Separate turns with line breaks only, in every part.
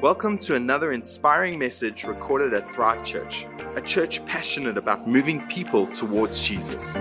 Welcome to another inspiring message recorded at Thrive Church, a church passionate about moving people towards Jesus.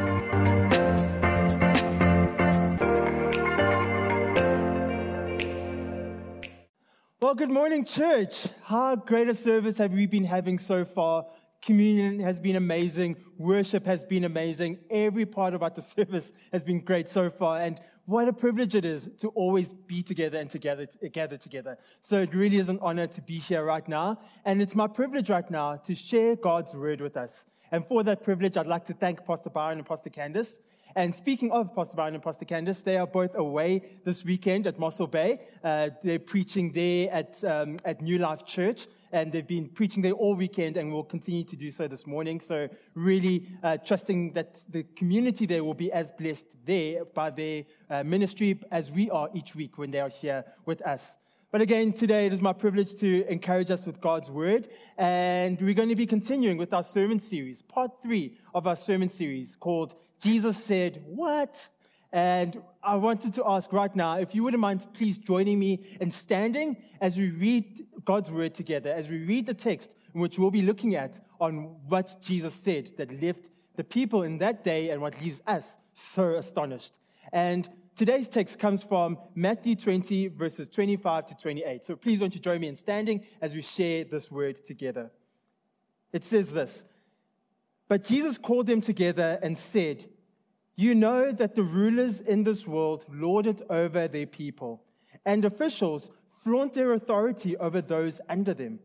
Well, good morning, church. How great a service have we been having so far? Communion has been amazing. Worship has been amazing. Every part about the service has been great so far. And what a privilege it is to always be together and together, gather together. So it really is an honor to be here right now. And it's my privilege right now to share God's word with us. And for that privilege, I'd like to thank Pastor Byron and Pastor Candice and speaking of Pastor Byron and Pastor Candice, they are both away this weekend at Mossel Bay. Uh, they're preaching there at, um, at New Life Church, and they've been preaching there all weekend and will continue to do so this morning. So, really uh, trusting that the community there will be as blessed there by their uh, ministry as we are each week when they are here with us. But again, today it is my privilege to encourage us with God's word. And we're going to be continuing with our sermon series, part three of our sermon series called Jesus said, What? And I wanted to ask right now if you wouldn't mind please joining me in standing as we read God's word together, as we read the text in which we'll be looking at on what Jesus said that left the people in that day and what leaves us so astonished. And today's text comes from Matthew 20, verses 25 to 28. So please won't you join me in standing as we share this word together. It says this but Jesus called them together and said, You know that the rulers in this world lord it over their people, and officials flaunt their authority over those under them.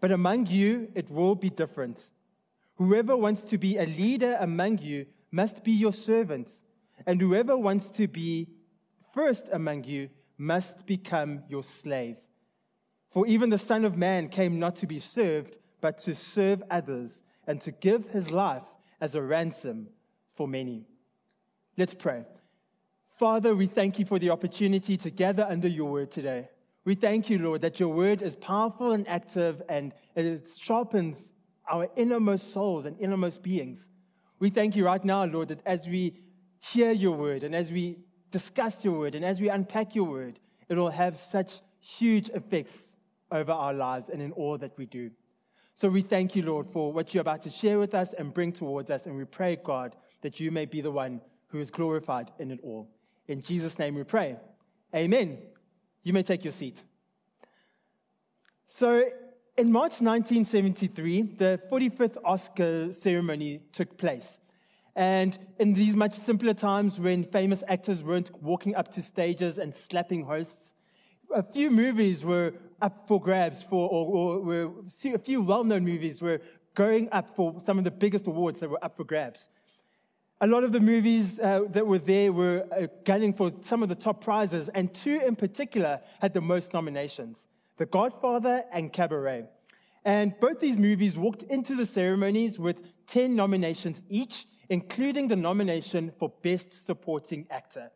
But among you, it will be different. Whoever wants to be a leader among you must be your servant, and whoever wants to be first among you must become your slave. For even the Son of Man came not to be served, but to serve others and to give his life as a ransom for many. Let's pray. Father, we thank you for the opportunity to gather under your word today. We thank you, Lord, that your word is powerful and active and it sharpens our innermost souls and innermost beings. We thank you right now, Lord, that as we hear your word and as we discuss your word and as we unpack your word, it will have such huge effects over our lives and in all that we do. So we thank you, Lord, for what you're about to share with us and bring towards us. And we pray, God, that you may be the one who is glorified in it all. In Jesus' name we pray. Amen. You may take your seat. So, in March 1973, the 45th Oscar ceremony took place. And in these much simpler times when famous actors weren't walking up to stages and slapping hosts, a few movies were up for grabs for, or, or were, a few well-known movies were going up for some of the biggest awards that were up for grabs. A lot of the movies uh, that were there were uh, gunning for some of the top prizes, and two in particular had the most nominations The Godfather and Cabaret. And both these movies walked into the ceremonies with 10 nominations each, including the nomination for Best Supporting Actor.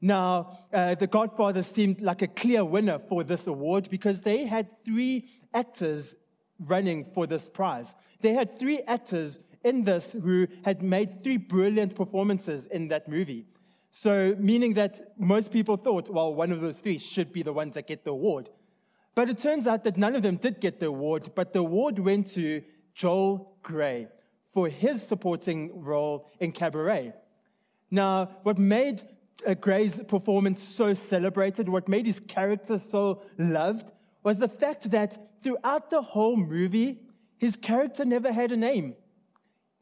Now, uh, The Godfather seemed like a clear winner for this award because they had three actors running for this prize. They had three actors in this who had made three brilliant performances in that movie. So, meaning that most people thought, well, one of those three should be the ones that get the award. But it turns out that none of them did get the award, but the award went to Joel Grey for his supporting role in Cabaret. Now, what made uh, Grey's performance so celebrated, what made his character so loved, was the fact that throughout the whole movie, his character never had a name.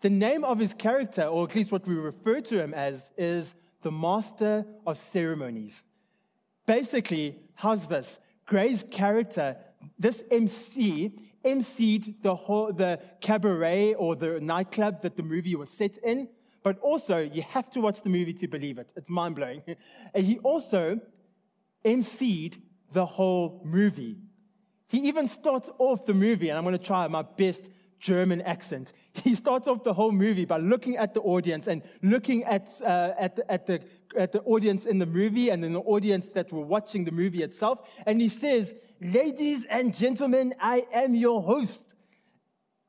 The name of his character, or at least what we refer to him as, is the Master of Ceremonies. Basically, how's this? Grey's character, this MC, emceed the whole the cabaret or the nightclub that the movie was set in but also, you have to watch the movie to believe it. It's mind blowing. and he also emceed the whole movie. He even starts off the movie, and I'm going to try my best German accent. He starts off the whole movie by looking at the audience and looking at, uh, at, the, at, the, at the audience in the movie and then the audience that were watching the movie itself. And he says, Ladies and gentlemen, I am your host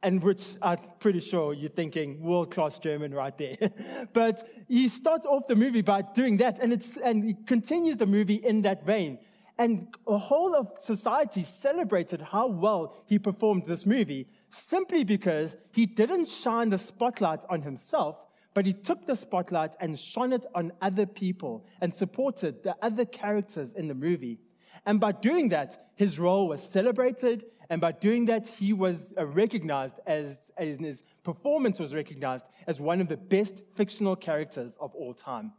and which I'm pretty sure you're thinking world class German right there. but he starts off the movie by doing that, and, it's, and he continues the movie in that vein. And a whole of society celebrated how well he performed this movie simply because he didn't shine the spotlight on himself, but he took the spotlight and shone it on other people and supported the other characters in the movie. And by doing that, his role was celebrated. And by doing that, he was uh, recognized as, and his performance was recognized as one of the best fictional characters of all time.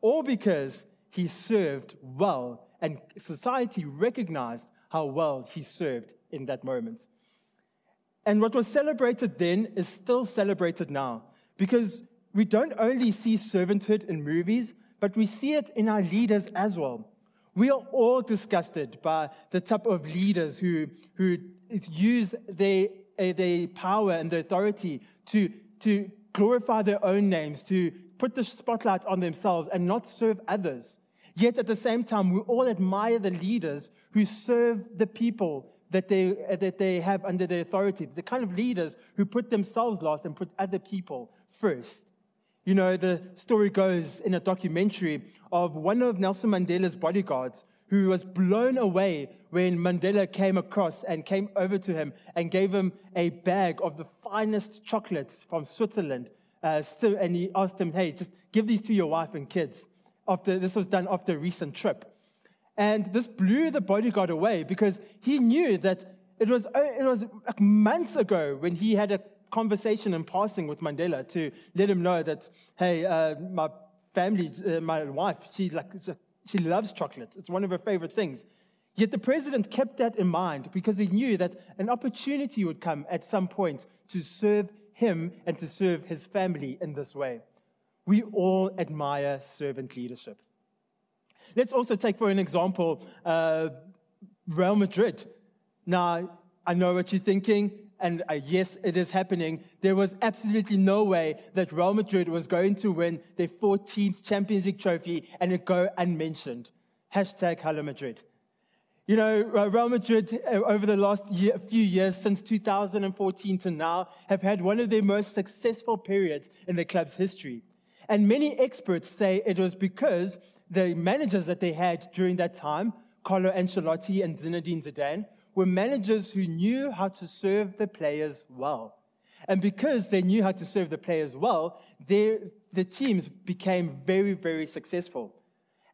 All because he served well, and society recognized how well he served in that moment. And what was celebrated then is still celebrated now, because we don't only see servanthood in movies, but we see it in our leaders as well. We are all disgusted by the type of leaders who, who use their, uh, their power and their authority to, to glorify their own names, to put the spotlight on themselves and not serve others. Yet at the same time, we all admire the leaders who serve the people that they, uh, that they have under their authority, the kind of leaders who put themselves last and put other people first. You know, the story goes in a documentary of one of Nelson Mandela's bodyguards who was blown away when Mandela came across and came over to him and gave him a bag of the finest chocolates from Switzerland. Uh, and he asked him, hey, just give these to your wife and kids. After, this was done after a recent trip. And this blew the bodyguard away because he knew that it was, it was like months ago when he had a conversation in passing with Mandela to let him know that, hey, uh, my family, uh, my wife, she, like, she loves chocolates. It's one of her favorite things. Yet the president kept that in mind because he knew that an opportunity would come at some point to serve him and to serve his family in this way. We all admire servant leadership. Let's also take, for an example, uh, Real Madrid. Now, I know what you're thinking, and uh, yes, it is happening. There was absolutely no way that Real Madrid was going to win their 14th Champions League trophy and it go unmentioned. Hashtag Hala Madrid. You know, uh, Real Madrid, uh, over the last year, few years, since 2014 to now, have had one of their most successful periods in the club's history. And many experts say it was because the managers that they had during that time, Carlo Ancelotti and Zinedine Zidane, were managers who knew how to serve the players well. And because they knew how to serve the players well, the teams became very, very successful.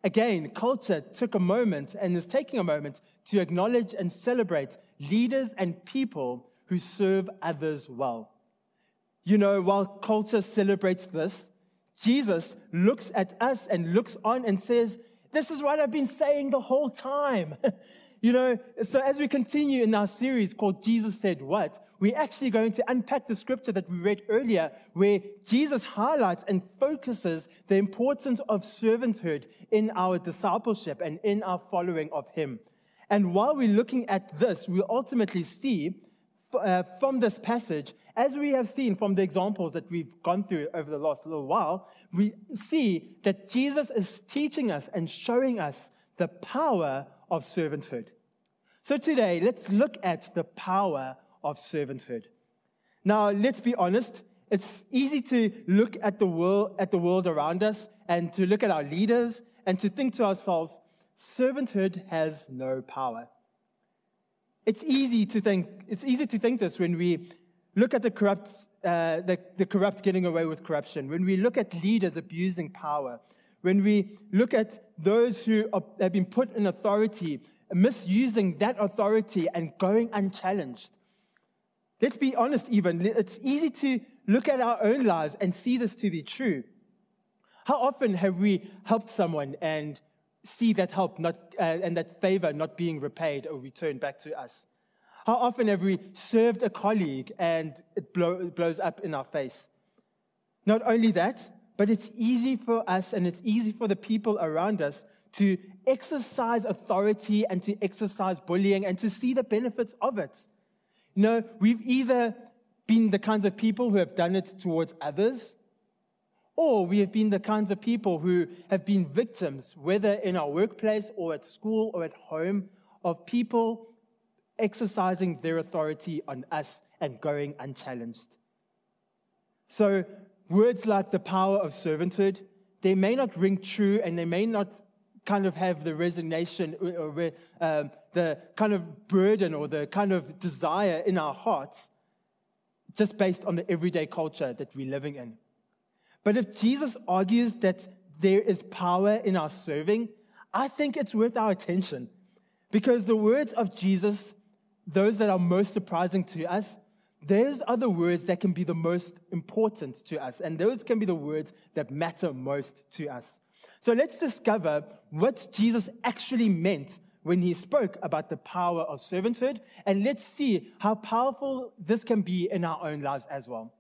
Again, culture took a moment and is taking a moment to acknowledge and celebrate leaders and people who serve others well. You know, while culture celebrates this, Jesus looks at us and looks on and says, This is what I've been saying the whole time. you know, so as we continue in our series called Jesus Said What, we're actually going to unpack the scripture that we read earlier, where Jesus highlights and focuses the importance of servanthood in our discipleship and in our following of Him. And while we're looking at this, we ultimately see uh, from this passage as we have seen from the examples that we've gone through over the last little while, we see that Jesus is teaching us and showing us the power of servanthood. So today, let's look at the power of servanthood. Now, let's be honest. It's easy to look at the world, at the world around us and to look at our leaders and to think to ourselves, servanthood has no power. It's easy to think, it's easy to think this when we look at the corrupt, uh, the, the corrupt getting away with corruption, when we look at leaders abusing power, when we look at those who are, have been put in authority, misusing that authority and going unchallenged. Let's be honest, even. It's easy to look at our own lives and see this to be true. How often have we helped someone and see that help not, uh, and that favor not being repaid or returned back to us? How often have we served a colleague and it blow, blows up in our face? Not only that, but it's easy for us and it's easy for the people around us to exercise authority and to exercise bullying and to see the benefits of it. You know, we've either been the kinds of people who have done it towards others, or we have been the kinds of people who have been victims, whether in our workplace or at school or at home, of people exercising their authority on us and going unchallenged. So, words like the power of servanthood, they may not ring true and they may not kind of have the resignation or um, the kind of burden or the kind of desire in our hearts just based on the everyday culture that we're living in. But if Jesus argues that there is power in our serving, I think it's worth our attention because the words of Jesus, those that are most surprising to us, those are the words that can be the most important to us, and those can be the words that matter most to us. So let's discover what Jesus actually meant when he spoke about the power of servanthood, and let's see how powerful this can be in our own lives as well.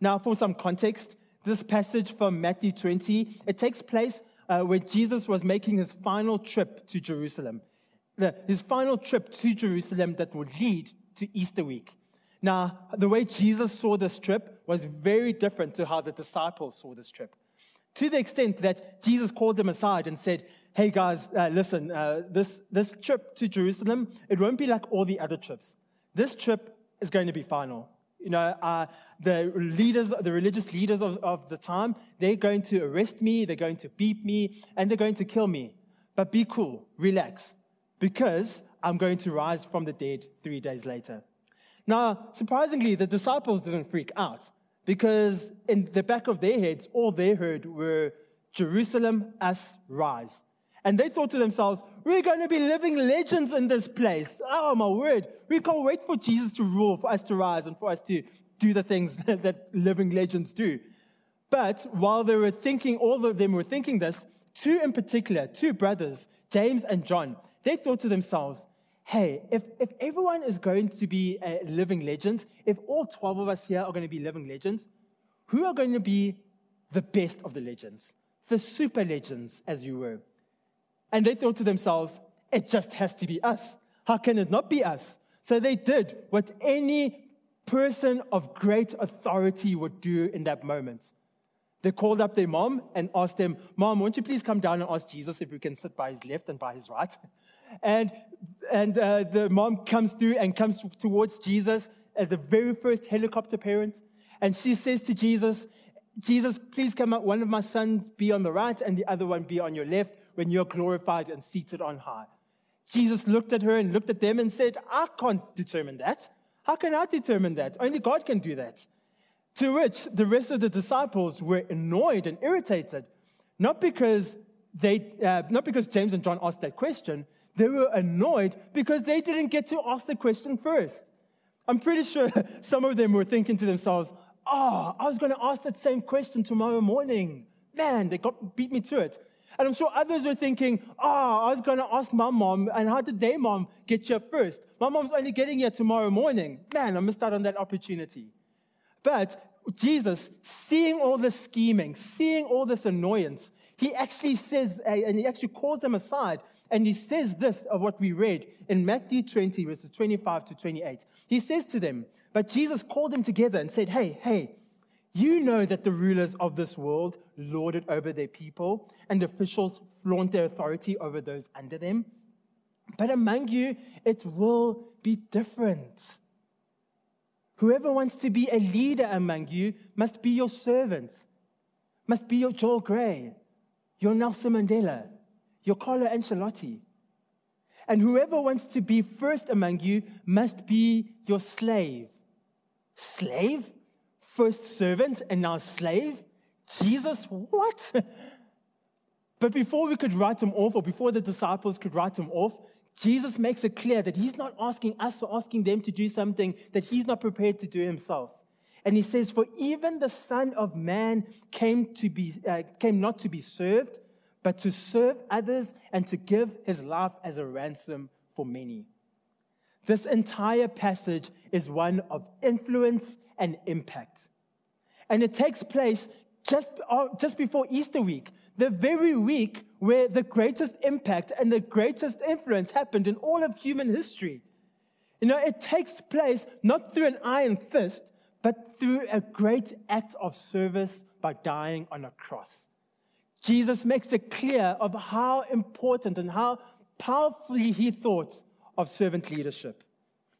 Now, for some context, this passage from Matthew 20, it takes place uh, where Jesus was making his final trip to Jerusalem. The, his final trip to Jerusalem that would lead to Easter week. Now, the way Jesus saw this trip was very different to how the disciples saw this trip. To the extent that Jesus called them aside and said, Hey guys, uh, listen, uh, this, this trip to Jerusalem, it won't be like all the other trips. This trip is going to be final. You know, uh, the leaders, the religious leaders of, of the time, they're going to arrest me, they're going to beat me, and they're going to kill me. But be cool, relax, because I'm going to rise from the dead three days later. Now, surprisingly, the disciples didn't freak out because in the back of their heads, all they heard were Jerusalem us rise. And they thought to themselves, we're going to be living legends in this place. Oh, my word. We can't wait for Jesus to rule, for us to rise, and for us to do the things that living legends do. But while they were thinking, all of them were thinking this, two in particular, two brothers, James and John, they thought to themselves, hey, if, if everyone is going to be a living legend, if all 12 of us here are going to be living legends, who are going to be the best of the legends? The super legends, as you were. And they thought to themselves, it just has to be us. How can it not be us? So they did what any person of great authority would do in that moment. They called up their mom and asked them, Mom, won't you please come down and ask Jesus if we can sit by his left and by his right? And, and uh, the mom comes through and comes towards Jesus as the very first helicopter parent. And she says to Jesus, Jesus, please come up. One of my sons be on the right and the other one be on your left when you're glorified and seated on high. Jesus looked at her and looked at them and said, I can't determine that. How can I determine that? Only God can do that. To which the rest of the disciples were annoyed and irritated, not because, they, uh, not because James and John asked that question, they were annoyed because they didn't get to ask the question first. I'm pretty sure some of them were thinking to themselves, oh, I was going to ask that same question tomorrow morning. Man, they got beat me to it. And I'm sure others were thinking, oh, I was going to ask my mom, and how did their mom get here first? My mom's only getting here tomorrow morning. Man, I missed out on that opportunity. But Jesus, seeing all this scheming, seeing all this annoyance, he actually says, and he actually calls them aside and he says this of what we read in Matthew 20, verses 25 to 28. He says to them, But Jesus called them together and said, Hey, hey, you know that the rulers of this world lord it over their people, and officials flaunt their authority over those under them. But among you, it will be different. Whoever wants to be a leader among you must be your servant, must be your Joel Grey, your Nelson Mandela, your Carlo Ancelotti. And whoever wants to be first among you must be your slave. Slave? First servant and now slave? Jesus, what? but before we could write him off, or before the disciples could write him off, Jesus makes it clear that he's not asking us or asking them to do something that he's not prepared to do himself. And he says, For even the Son of Man came, to be, uh, came not to be served, but to serve others and to give his life as a ransom for many. This entire passage is one of influence and impact. And it takes place just, uh, just before Easter week, the very week where the greatest impact and the greatest influence happened in all of human history. You know, it takes place not through an iron fist, but through a great act of service by dying on a cross. Jesus makes it clear of how important and how powerfully he thought of servant leadership.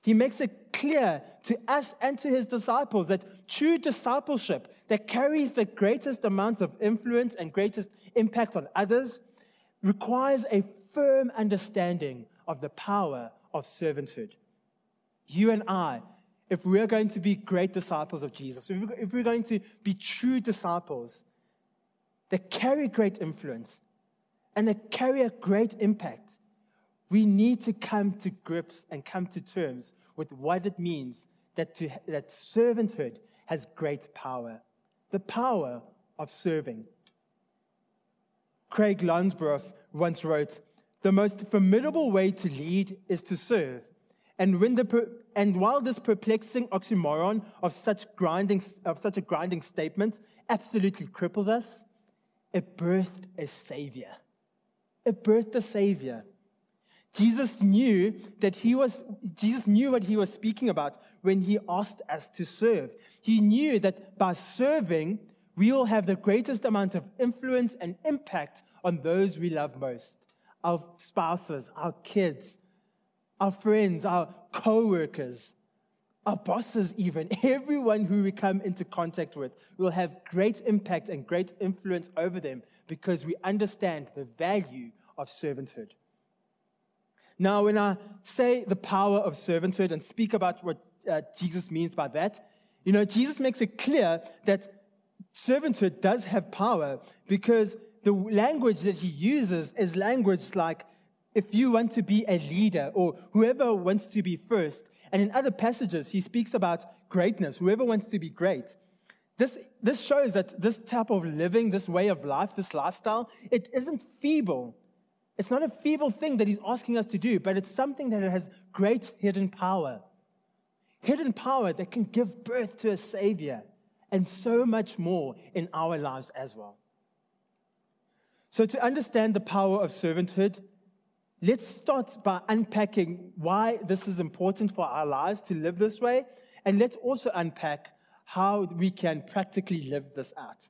He makes it clear to us and to his disciples that true discipleship that carries the greatest amount of influence and greatest impact on others requires a firm understanding of the power of servanthood. You and I, if we're going to be great disciples of Jesus, if we're going to be true disciples that carry great influence and that carry a great impact, we need to come to grips and come to terms with what it means that, to, that servanthood has great power the power of serving. Craig Lounsbrough once wrote, The most formidable way to lead is to serve. And, when the, and while this perplexing oxymoron of such, grinding, of such a grinding statement absolutely cripples us, it birthed a savior. It birthed a savior. Jesus knew that he was, Jesus knew what he was speaking about when he asked us to serve. He knew that by serving, we will have the greatest amount of influence and impact on those we love most our spouses, our kids, our friends, our co workers, our bosses, even. Everyone who we come into contact with will have great impact and great influence over them because we understand the value of servanthood. Now, when I say the power of servanthood and speak about what uh, Jesus means by that, you know, Jesus makes it clear that servanthood does have power because the language that he uses is language like if you want to be a leader or whoever wants to be first. And in other passages, he speaks about greatness, whoever wants to be great. This, this shows that this type of living, this way of life, this lifestyle, it isn't feeble. It's not a feeble thing that he's asking us to do, but it's something that has great hidden power. Hidden power that can give birth to a Savior and so much more in our lives as well. So, to understand the power of servanthood, let's start by unpacking why this is important for our lives to live this way, and let's also unpack how we can practically live this out.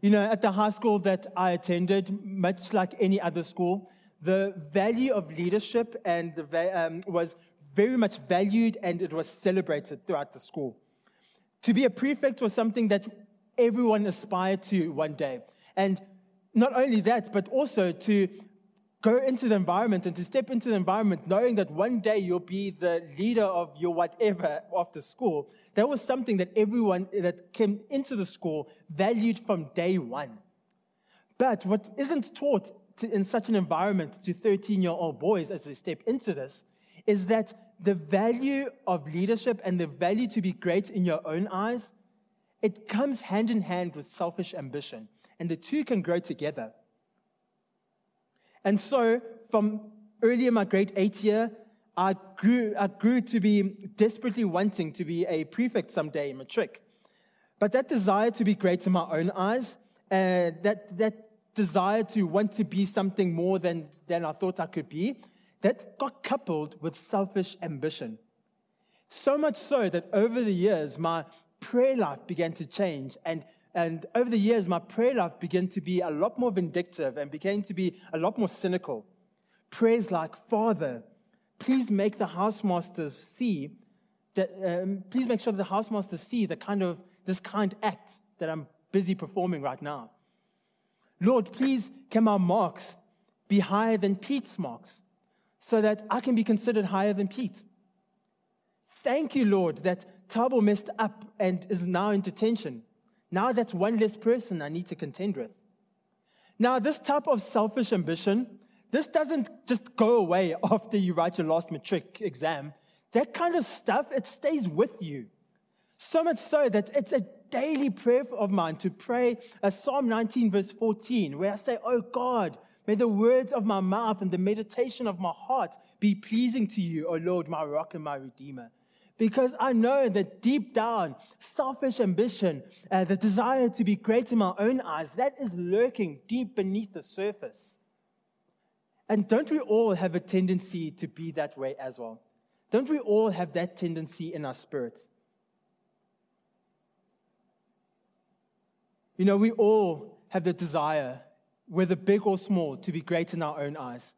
You know, at the high school that I attended, much like any other school, the value of leadership and the, um, was very much valued and it was celebrated throughout the school. To be a prefect was something that everyone aspired to one day. And not only that, but also to go into the environment and to step into the environment knowing that one day you'll be the leader of your whatever after school, that was something that everyone that came into the school valued from day one. But what isn't taught to, in such an environment to 13 year old boys as they step into this is that the value of leadership and the value to be great in your own eyes, it comes hand in hand with selfish ambition. And the two can grow together. And so, from early in my grade eight year, I grew, I grew to be desperately wanting to be a prefect someday in matric. But that desire to be great in my own eyes, uh, that, that desire to want to be something more than, than I thought I could be, that got coupled with selfish ambition. So much so that over the years, my prayer life began to change and and over the years, my prayer life began to be a lot more vindictive and began to be a lot more cynical. Prayers like, Father, please make the housemasters see that, um, please make sure that the housemasters see the kind of, this kind act that I'm busy performing right now. Lord, please can my marks be higher than Pete's marks so that I can be considered higher than Pete? Thank you, Lord, that Tabo messed up and is now in detention. Now that's one less person I need to contend with. Now, this type of selfish ambition, this doesn't just go away after you write your last matric exam. That kind of stuff, it stays with you. So much so that it's a daily prayer of mine to pray a Psalm 19, verse 14, where I say, Oh God, may the words of my mouth and the meditation of my heart be pleasing to you, O Lord, my rock and my redeemer because I know that deep down, selfish ambition, uh, the desire to be great in my own eyes, that is lurking deep beneath the surface. And don't we all have a tendency to be that way as well? Don't we all have that tendency in our spirits? You know, we all have the desire, whether big or small, to be great in our own eyes,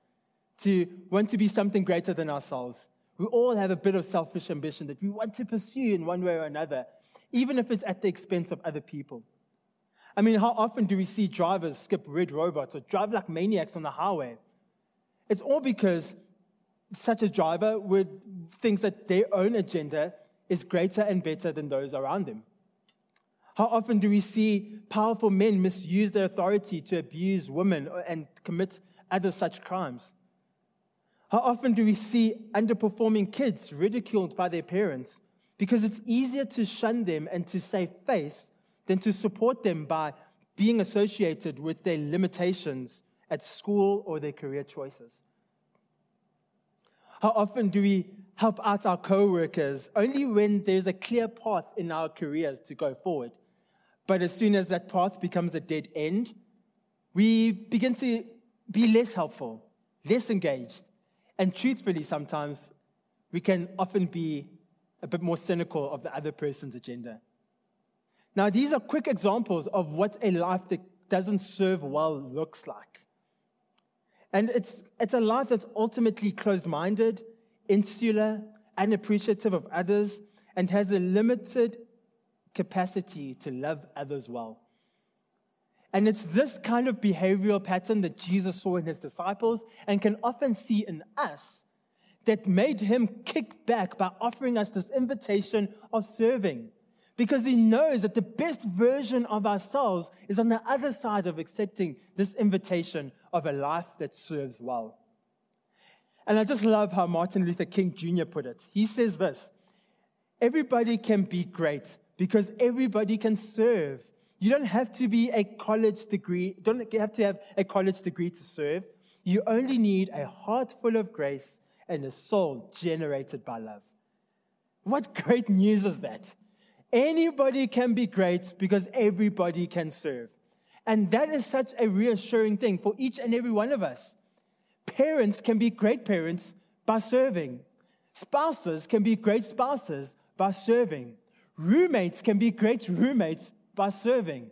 to want to be something greater than ourselves. We all have a bit of selfish ambition that we want to pursue in one way or another, even if it's at the expense of other people. I mean, how often do we see drivers skip red robots or drive like maniacs on the highway? It's all because such a driver would thinks that their own agenda is greater and better than those around them. How often do we see powerful men misuse their authority to abuse women and commit other such crimes? How often do we see underperforming kids ridiculed by their parents because it's easier to shun them and to save face than to support them by being associated with their limitations at school or their career choices? How often do we help out our co-workers only when there's a clear path in our careers to go forward? But as soon as that path becomes a dead end, we begin to be less helpful, less engaged, and truthfully, sometimes we can often be a bit more cynical of the other person's agenda. Now, these are quick examples of what a life that doesn't serve well looks like. And it's, it's a life that's ultimately closed minded, insular, unappreciative of others, and has a limited capacity to love others well. And it's this kind of behavioral pattern that Jesus saw in his disciples and can often see in us that made him kick back by offering us this invitation of serving. Because he knows that the best version of ourselves is on the other side of accepting this invitation of a life that serves well. And I just love how Martin Luther King Jr. put it. He says this Everybody can be great because everybody can serve. You don't have to be a college degree, don't have to have a college degree to serve. You only need a heart full of grace and a soul generated by love. What great news is that? Anybody can be great because everybody can serve. And that is such a reassuring thing for each and every one of us. Parents can be great parents by serving. Spouses can be great spouses by serving. Roommates can be great roommates by serving.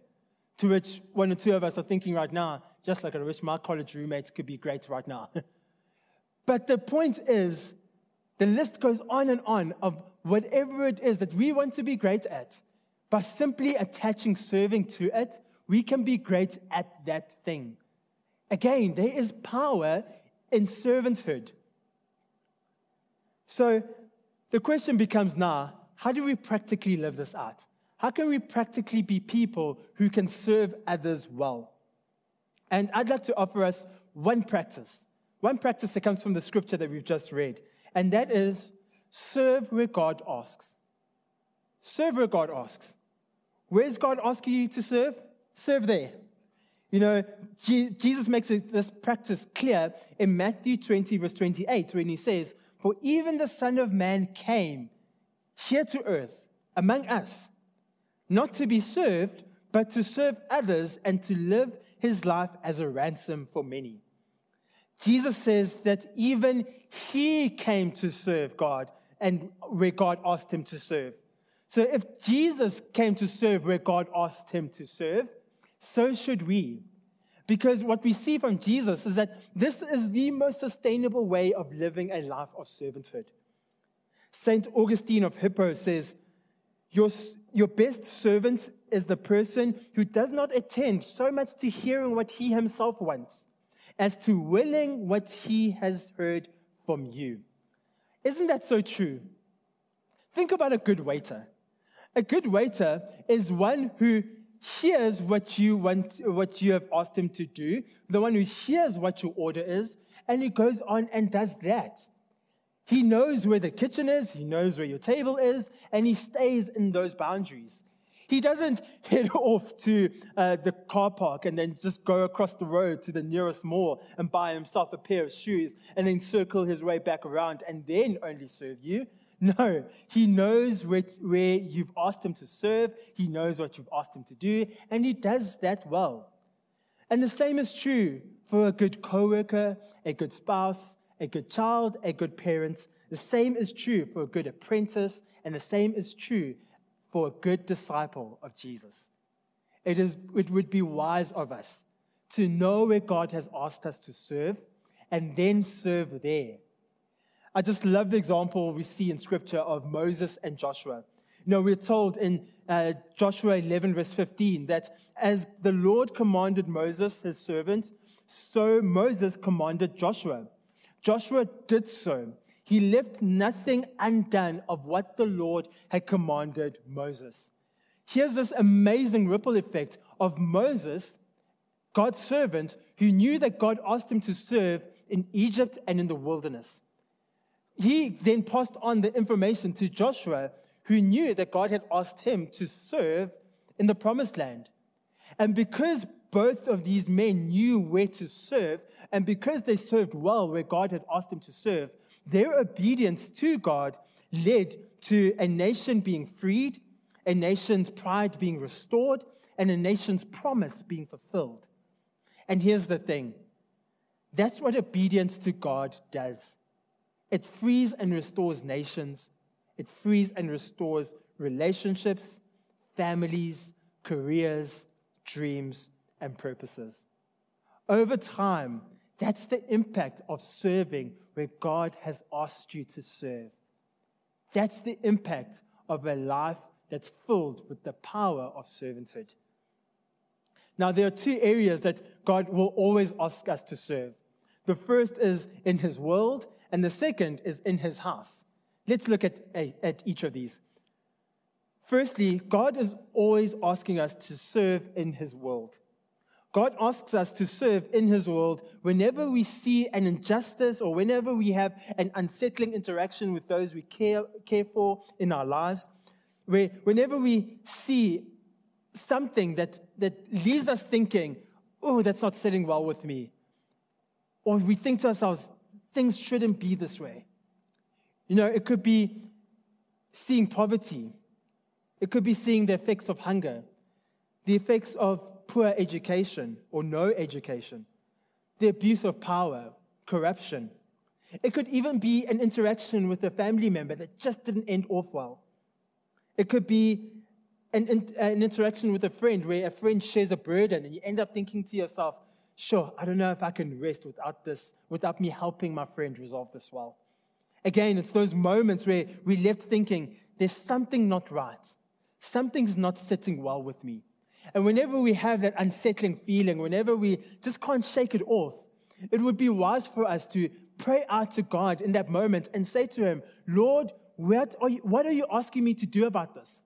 To which one or two of us are thinking right now, just like I wish my college roommates could be great right now. but the point is, the list goes on and on of whatever it is that we want to be great at. By simply attaching serving to it, we can be great at that thing. Again, there is power in servanthood. So the question becomes now how do we practically live this out? How can we practically be people who can serve others well? And I'd like to offer us one practice, one practice that comes from the scripture that we've just read, and that is serve where God asks. Serve where God asks. Where's God asking you to serve? Serve there. You know, Jesus makes this practice clear in Matthew 20, verse 28, when he says, For even the Son of Man came here to earth among us, not to be served, but to serve others and to live his life as a ransom for many. Jesus says that even he came to serve God and where God asked him to serve. So if Jesus came to serve where God asked him to serve, so should we. Because what we see from Jesus is that this is the most sustainable way of living a life of servanthood. St. Augustine of Hippo says, your, your best servant is the person who does not attend so much to hearing what he himself wants as to willing what he has heard from you. Isn't that so true? Think about a good waiter. A good waiter is one who hears what you want, what you have asked him to do, the one who hears what your order is, and he goes on and does that. He knows where the kitchen is, he knows where your table is, and he stays in those boundaries. He doesn't head off to uh, the car park and then just go across the road to the nearest mall and buy himself a pair of shoes and then circle his way back around and then only serve you. No, he knows where, where you've asked him to serve, he knows what you've asked him to do, and he does that well. And the same is true for a good coworker, a good spouse, a good child, a good parent. The same is true for a good apprentice, and the same is true for a good disciple of Jesus. It, is, it would be wise of us to know where God has asked us to serve and then serve there. I just love the example we see in scripture of Moses and Joshua. You know, we're told in uh, Joshua 11, verse 15, that as the Lord commanded Moses, his servant, so Moses commanded Joshua. Joshua did so. He left nothing undone of what the Lord had commanded Moses. Here's this amazing ripple effect of Moses, God's servant, who knew that God asked him to serve in Egypt and in the wilderness. He then passed on the information to Joshua, who knew that God had asked him to serve in the promised land. And because both of these men knew where to serve, and because they served well where God had asked them to serve, their obedience to God led to a nation being freed, a nation's pride being restored, and a nation's promise being fulfilled. And here's the thing. That's what obedience to God does. It frees and restores nations, it frees and restores relationships, families, careers, dreams, and purposes. Over time, that's the impact of serving where God has asked you to serve. That's the impact of a life that's filled with the power of servanthood. Now, there are two areas that God will always ask us to serve. The first is in His world, and the second is in His house. Let's look at, at each of these. Firstly, God is always asking us to serve in His world. God asks us to serve in His world whenever we see an injustice or whenever we have an unsettling interaction with those we care, care for in our lives, where whenever we see something that, that leaves us thinking, oh, that's not sitting well with me, or we think to ourselves, things shouldn't be this way. You know, it could be seeing poverty, it could be seeing the effects of hunger, the effects of poor education or no education, the abuse of power, corruption. It could even be an interaction with a family member that just didn't end off well. It could be an, an interaction with a friend where a friend shares a burden and you end up thinking to yourself, sure, I don't know if I can rest without this, without me helping my friend resolve this well. Again, it's those moments where we left thinking, there's something not right. Something's not sitting well with me. And whenever we have that unsettling feeling, whenever we just can't shake it off, it would be wise for us to pray out to God in that moment and say to Him, Lord, what are you, what are you asking me to do about this?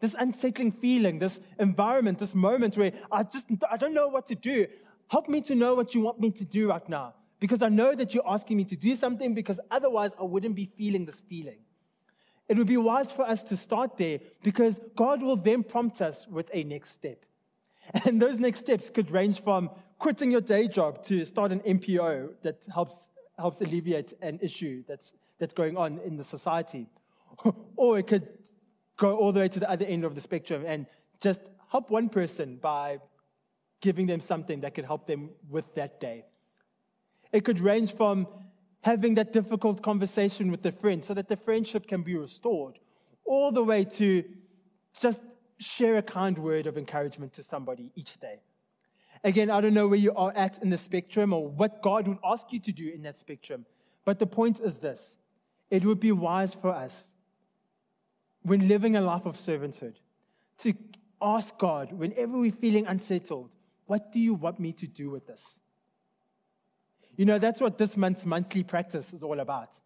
This unsettling feeling, this environment, this moment where I just I don't know what to do. Help me to know what you want me to do right now. Because I know that you're asking me to do something because otherwise I wouldn't be feeling this feeling. It would be wise for us to start there because God will then prompt us with a next step. And those next steps could range from quitting your day job to start an NPO that helps, helps alleviate an issue that's, that's going on in the society. or it could go all the way to the other end of the spectrum and just help one person by giving them something that could help them with that day. It could range from having that difficult conversation with a friend so that the friendship can be restored, all the way to just share a kind word of encouragement to somebody each day. Again, I don't know where you are at in the spectrum or what God would ask you to do in that spectrum, but the point is this it would be wise for us when living a life of servanthood to ask God, whenever we're feeling unsettled, what do you want me to do with this? You know, that's what this month's monthly practice is all about.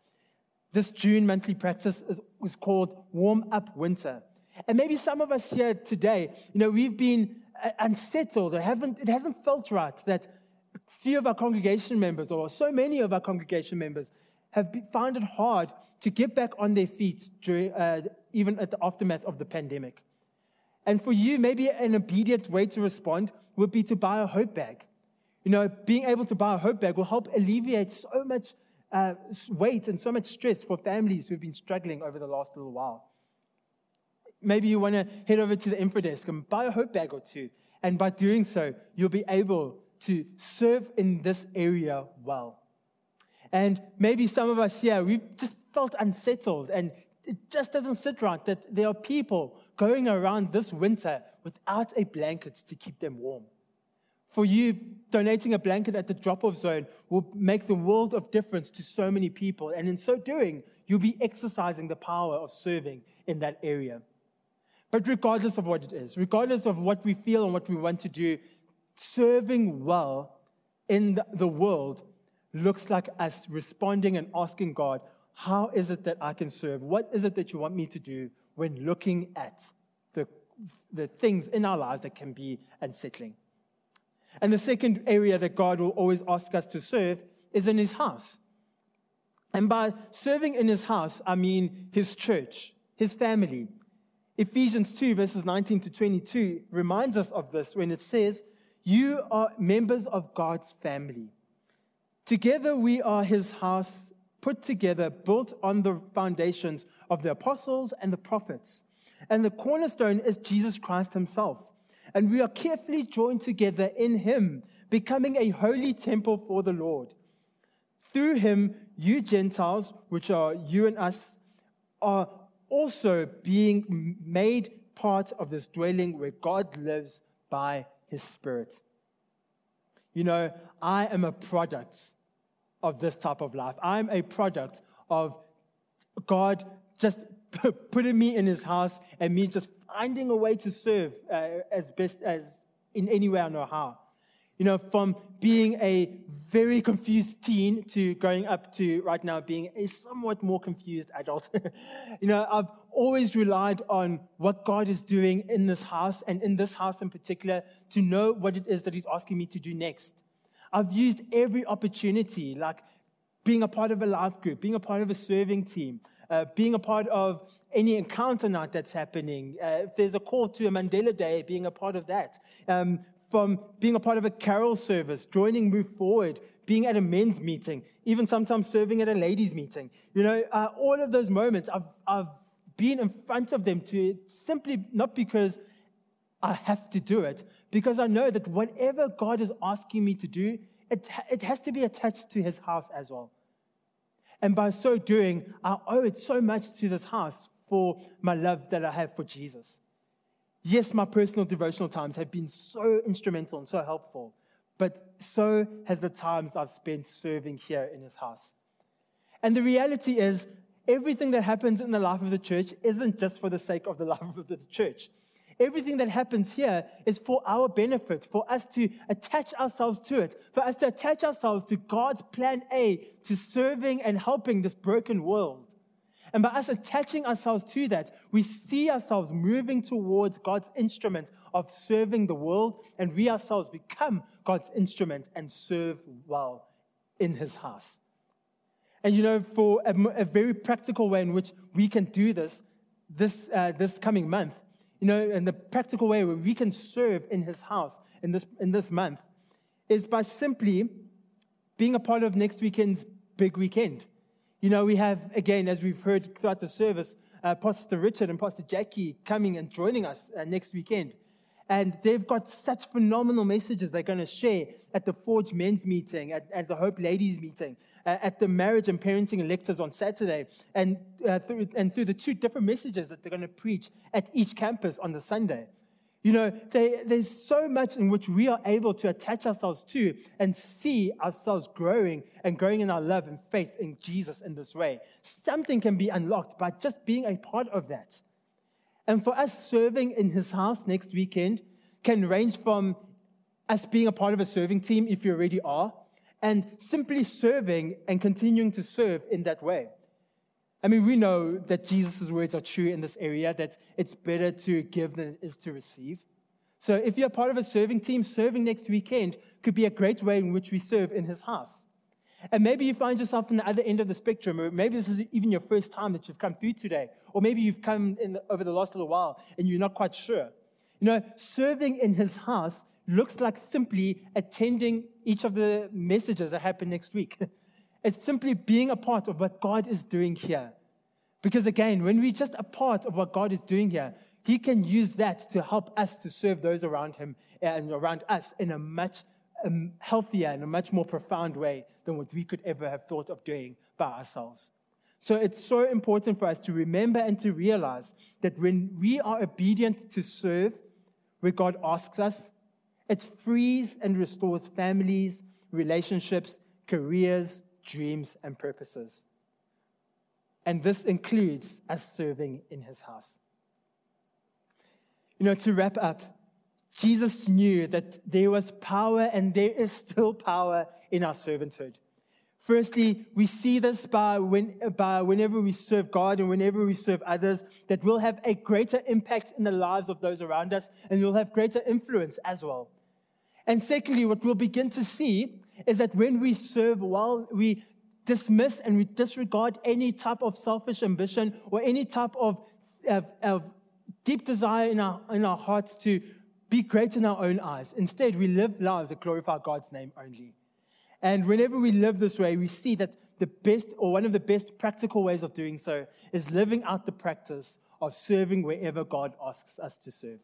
This June monthly practice is, is called Warm Up Winter. And maybe some of us here today, you know, we've been uh, unsettled or haven't, it hasn't felt right that a few of our congregation members or so many of our congregation members have found it hard to get back on their feet during, uh, even at the aftermath of the pandemic. And for you, maybe an obedient way to respond would be to buy a hope bag. You know, being able to buy a hope bag will help alleviate so much uh, weight and so much stress for families who've been struggling over the last little while. Maybe you want to head over to the info desk and buy a hope bag or two. And by doing so, you'll be able to serve in this area well. And maybe some of us here, we've just felt unsettled and it just doesn't sit right that there are people going around this winter without a blanket to keep them warm. For you, donating a blanket at the drop off zone will make the world of difference to so many people. And in so doing, you'll be exercising the power of serving in that area. But regardless of what it is, regardless of what we feel and what we want to do, serving well in the world looks like us responding and asking God, How is it that I can serve? What is it that you want me to do when looking at the, the things in our lives that can be unsettling? And the second area that God will always ask us to serve is in his house. And by serving in his house, I mean his church, his family. Ephesians 2, verses 19 to 22, reminds us of this when it says, You are members of God's family. Together we are his house, put together, built on the foundations of the apostles and the prophets. And the cornerstone is Jesus Christ himself. And we are carefully joined together in him, becoming a holy temple for the Lord. Through him, you Gentiles, which are you and us, are also being made part of this dwelling where God lives by his Spirit. You know, I am a product of this type of life. I'm a product of God just putting me in his house and me just finding a way to serve uh, as best as in any way I know how. You know, from being a very confused teen to growing up to right now being a somewhat more confused adult. you know, I've always relied on what God is doing in this house and in this house in particular to know what it is that He's asking me to do next. I've used every opportunity, like being a part of a life group, being a part of a serving team, uh, being a part of any encounter night that's happening. Uh, if there's a call to a Mandela Day, being a part of that. Um, from being a part of a carol service, joining Move Forward, being at a men's meeting, even sometimes serving at a ladies' meeting. You know, uh, all of those moments, I've, I've been in front of them to simply not because I have to do it, because I know that whatever God is asking me to do, it, it has to be attached to his house as well. And by so doing, I owe it so much to this house for my love that I have for Jesus. Yes, my personal devotional times have been so instrumental and so helpful, but so has the times I've spent serving here in his house. And the reality is, everything that happens in the life of the church isn't just for the sake of the life of the church. Everything that happens here is for our benefit, for us to attach ourselves to it, for us to attach ourselves to God's plan A, to serving and helping this broken world. And by us attaching ourselves to that, we see ourselves moving towards God's instrument of serving the world, and we ourselves become God's instrument and serve well in His house. And you know, for a, a very practical way in which we can do this this, uh, this coming month, you know, and the practical way where we can serve in His house in this, in this month is by simply being a part of next weekend's big weekend. You know, we have, again, as we've heard throughout the service, uh, Pastor Richard and Pastor Jackie coming and joining us uh, next weekend. And they've got such phenomenal messages they're going to share at the Forge men's meeting, at, at the Hope ladies meeting, uh, at the marriage and parenting electives on Saturday, and, uh, through, and through the two different messages that they're going to preach at each campus on the Sunday. You know, they, there's so much in which we are able to attach ourselves to and see ourselves growing and growing in our love and faith in Jesus in this way. Something can be unlocked by just being a part of that. And for us serving in his house next weekend can range from us being a part of a serving team, if you already are, and simply serving and continuing to serve in that way. I mean, we know that Jesus' words are true in this area, that it's better to give than it is to receive. So if you're part of a serving team, serving next weekend could be a great way in which we serve in his house. And maybe you find yourself on the other end of the spectrum, or maybe this is even your first time that you've come through today, or maybe you've come in over the last little while and you're not quite sure. You know, serving in his house looks like simply attending each of the messages that happen next week. It's simply being a part of what God is doing here. Because again, when we're just a part of what God is doing here, He can use that to help us to serve those around Him and around us in a much um, healthier and a much more profound way than what we could ever have thought of doing by ourselves. So it's so important for us to remember and to realize that when we are obedient to serve where God asks us, it frees and restores families, relationships, careers, dreams, and purposes. And this includes us serving in his house. You know, to wrap up, Jesus knew that there was power and there is still power in our servanthood. Firstly, we see this by, when, by whenever we serve God and whenever we serve others, that we'll have a greater impact in the lives of those around us and we'll have greater influence as well. And secondly, what we'll begin to see is that when we serve well, we dismiss and we disregard any type of selfish ambition or any type of, of, of deep desire in our, in our hearts to be great in our own eyes. Instead, we live lives that glorify God's name only. And whenever we live this way, we see that the best, or one of the best practical ways of doing so, is living out the practice of serving wherever God asks us to serve,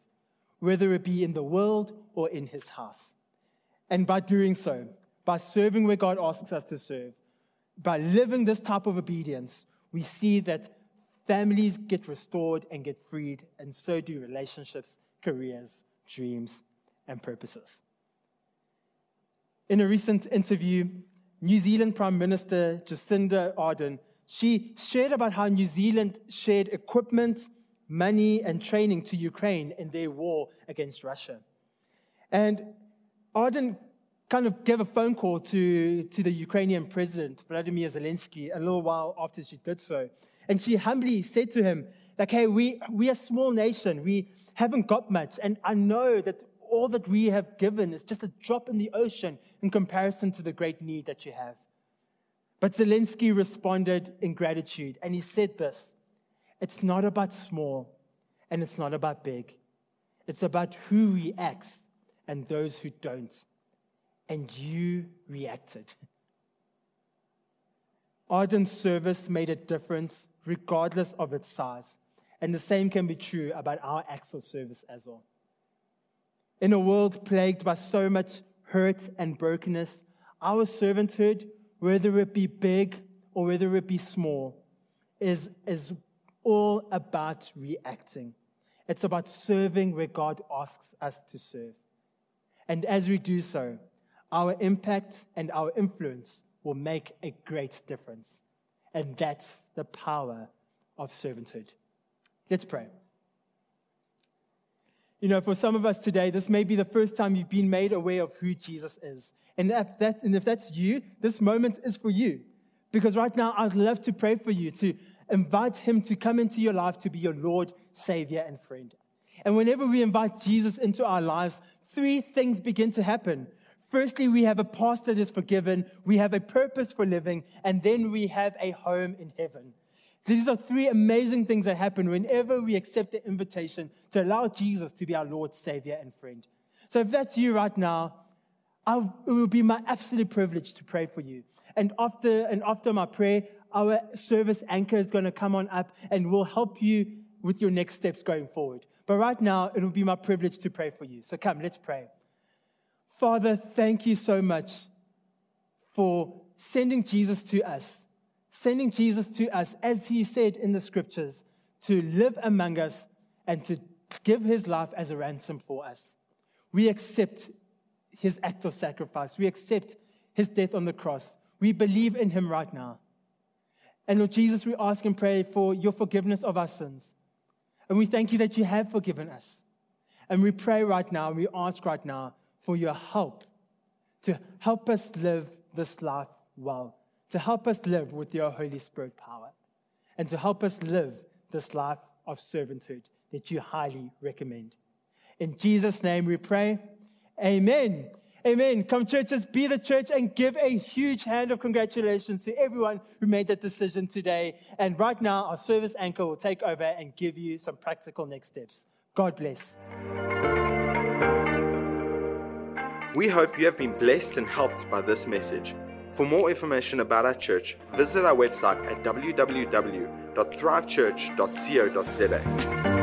whether it be in the world or in his house. And by doing so, by serving where God asks us to serve, by living this type of obedience, we see that families get restored and get freed, and so do relationships, careers, dreams, and purposes. In a recent interview, New Zealand Prime Minister Jacinda Ardern, she shared about how New Zealand shared equipment, money, and training to Ukraine in their war against Russia. And Ardern kind of gave a phone call to, to the Ukrainian president, Vladimir Zelensky, a little while after she did so. And she humbly said to him, like, hey, we, we're a small nation. We haven't got much. And I know that all that we have given is just a drop in the ocean in comparison to the great need that you have. But Zelensky responded in gratitude, and he said this It's not about small, and it's not about big. It's about who reacts and those who don't. And you reacted. Ardern's service made a difference regardless of its size. And the same can be true about our acts of service as well. In a world plagued by so much hurt and brokenness, our servanthood, whether it be big or whether it be small, is, is all about reacting. It's about serving where God asks us to serve. And as we do so, our impact and our influence will make a great difference. And that's the power of servanthood. Let's pray. You know, for some of us today, this may be the first time you've been made aware of who Jesus is. And if, that, and if that's you, this moment is for you. Because right now, I'd love to pray for you, to invite him to come into your life to be your Lord, Savior, and friend. And whenever we invite Jesus into our lives, three things begin to happen. Firstly, we have a past that is forgiven, we have a purpose for living, and then we have a home in heaven. These are three amazing things that happen whenever we accept the invitation to allow Jesus to be our Lord, Savior, and friend. So if that's you right now, I'll, it will be my absolute privilege to pray for you. And after, and after my prayer, our service anchor is going to come on up and we'll help you with your next steps going forward. But right now, it will be my privilege to pray for you. So come, let's pray. Father, thank you so much for sending Jesus to us sending Jesus to us, as he said in the scriptures, to live among us and to give his life as a ransom for us. We accept his act of sacrifice. We accept his death on the cross. We believe in him right now. And Lord Jesus, we ask and pray for your forgiveness of our sins. And we thank you that you have forgiven us. And we pray right now, and we ask right now for your help to help us live this life well to help us live with your Holy Spirit power and to help us live this life of servanthood that you highly recommend. In Jesus' name we pray. Amen. Amen. Come, churches, be the church and give a huge hand of congratulations to everyone who made that decision today. And right now, our service anchor will take over and give you some practical next steps. God bless.
We hope you have been blessed and helped by this message. For more information about our church, visit our website at www.thrivechurch.co.za.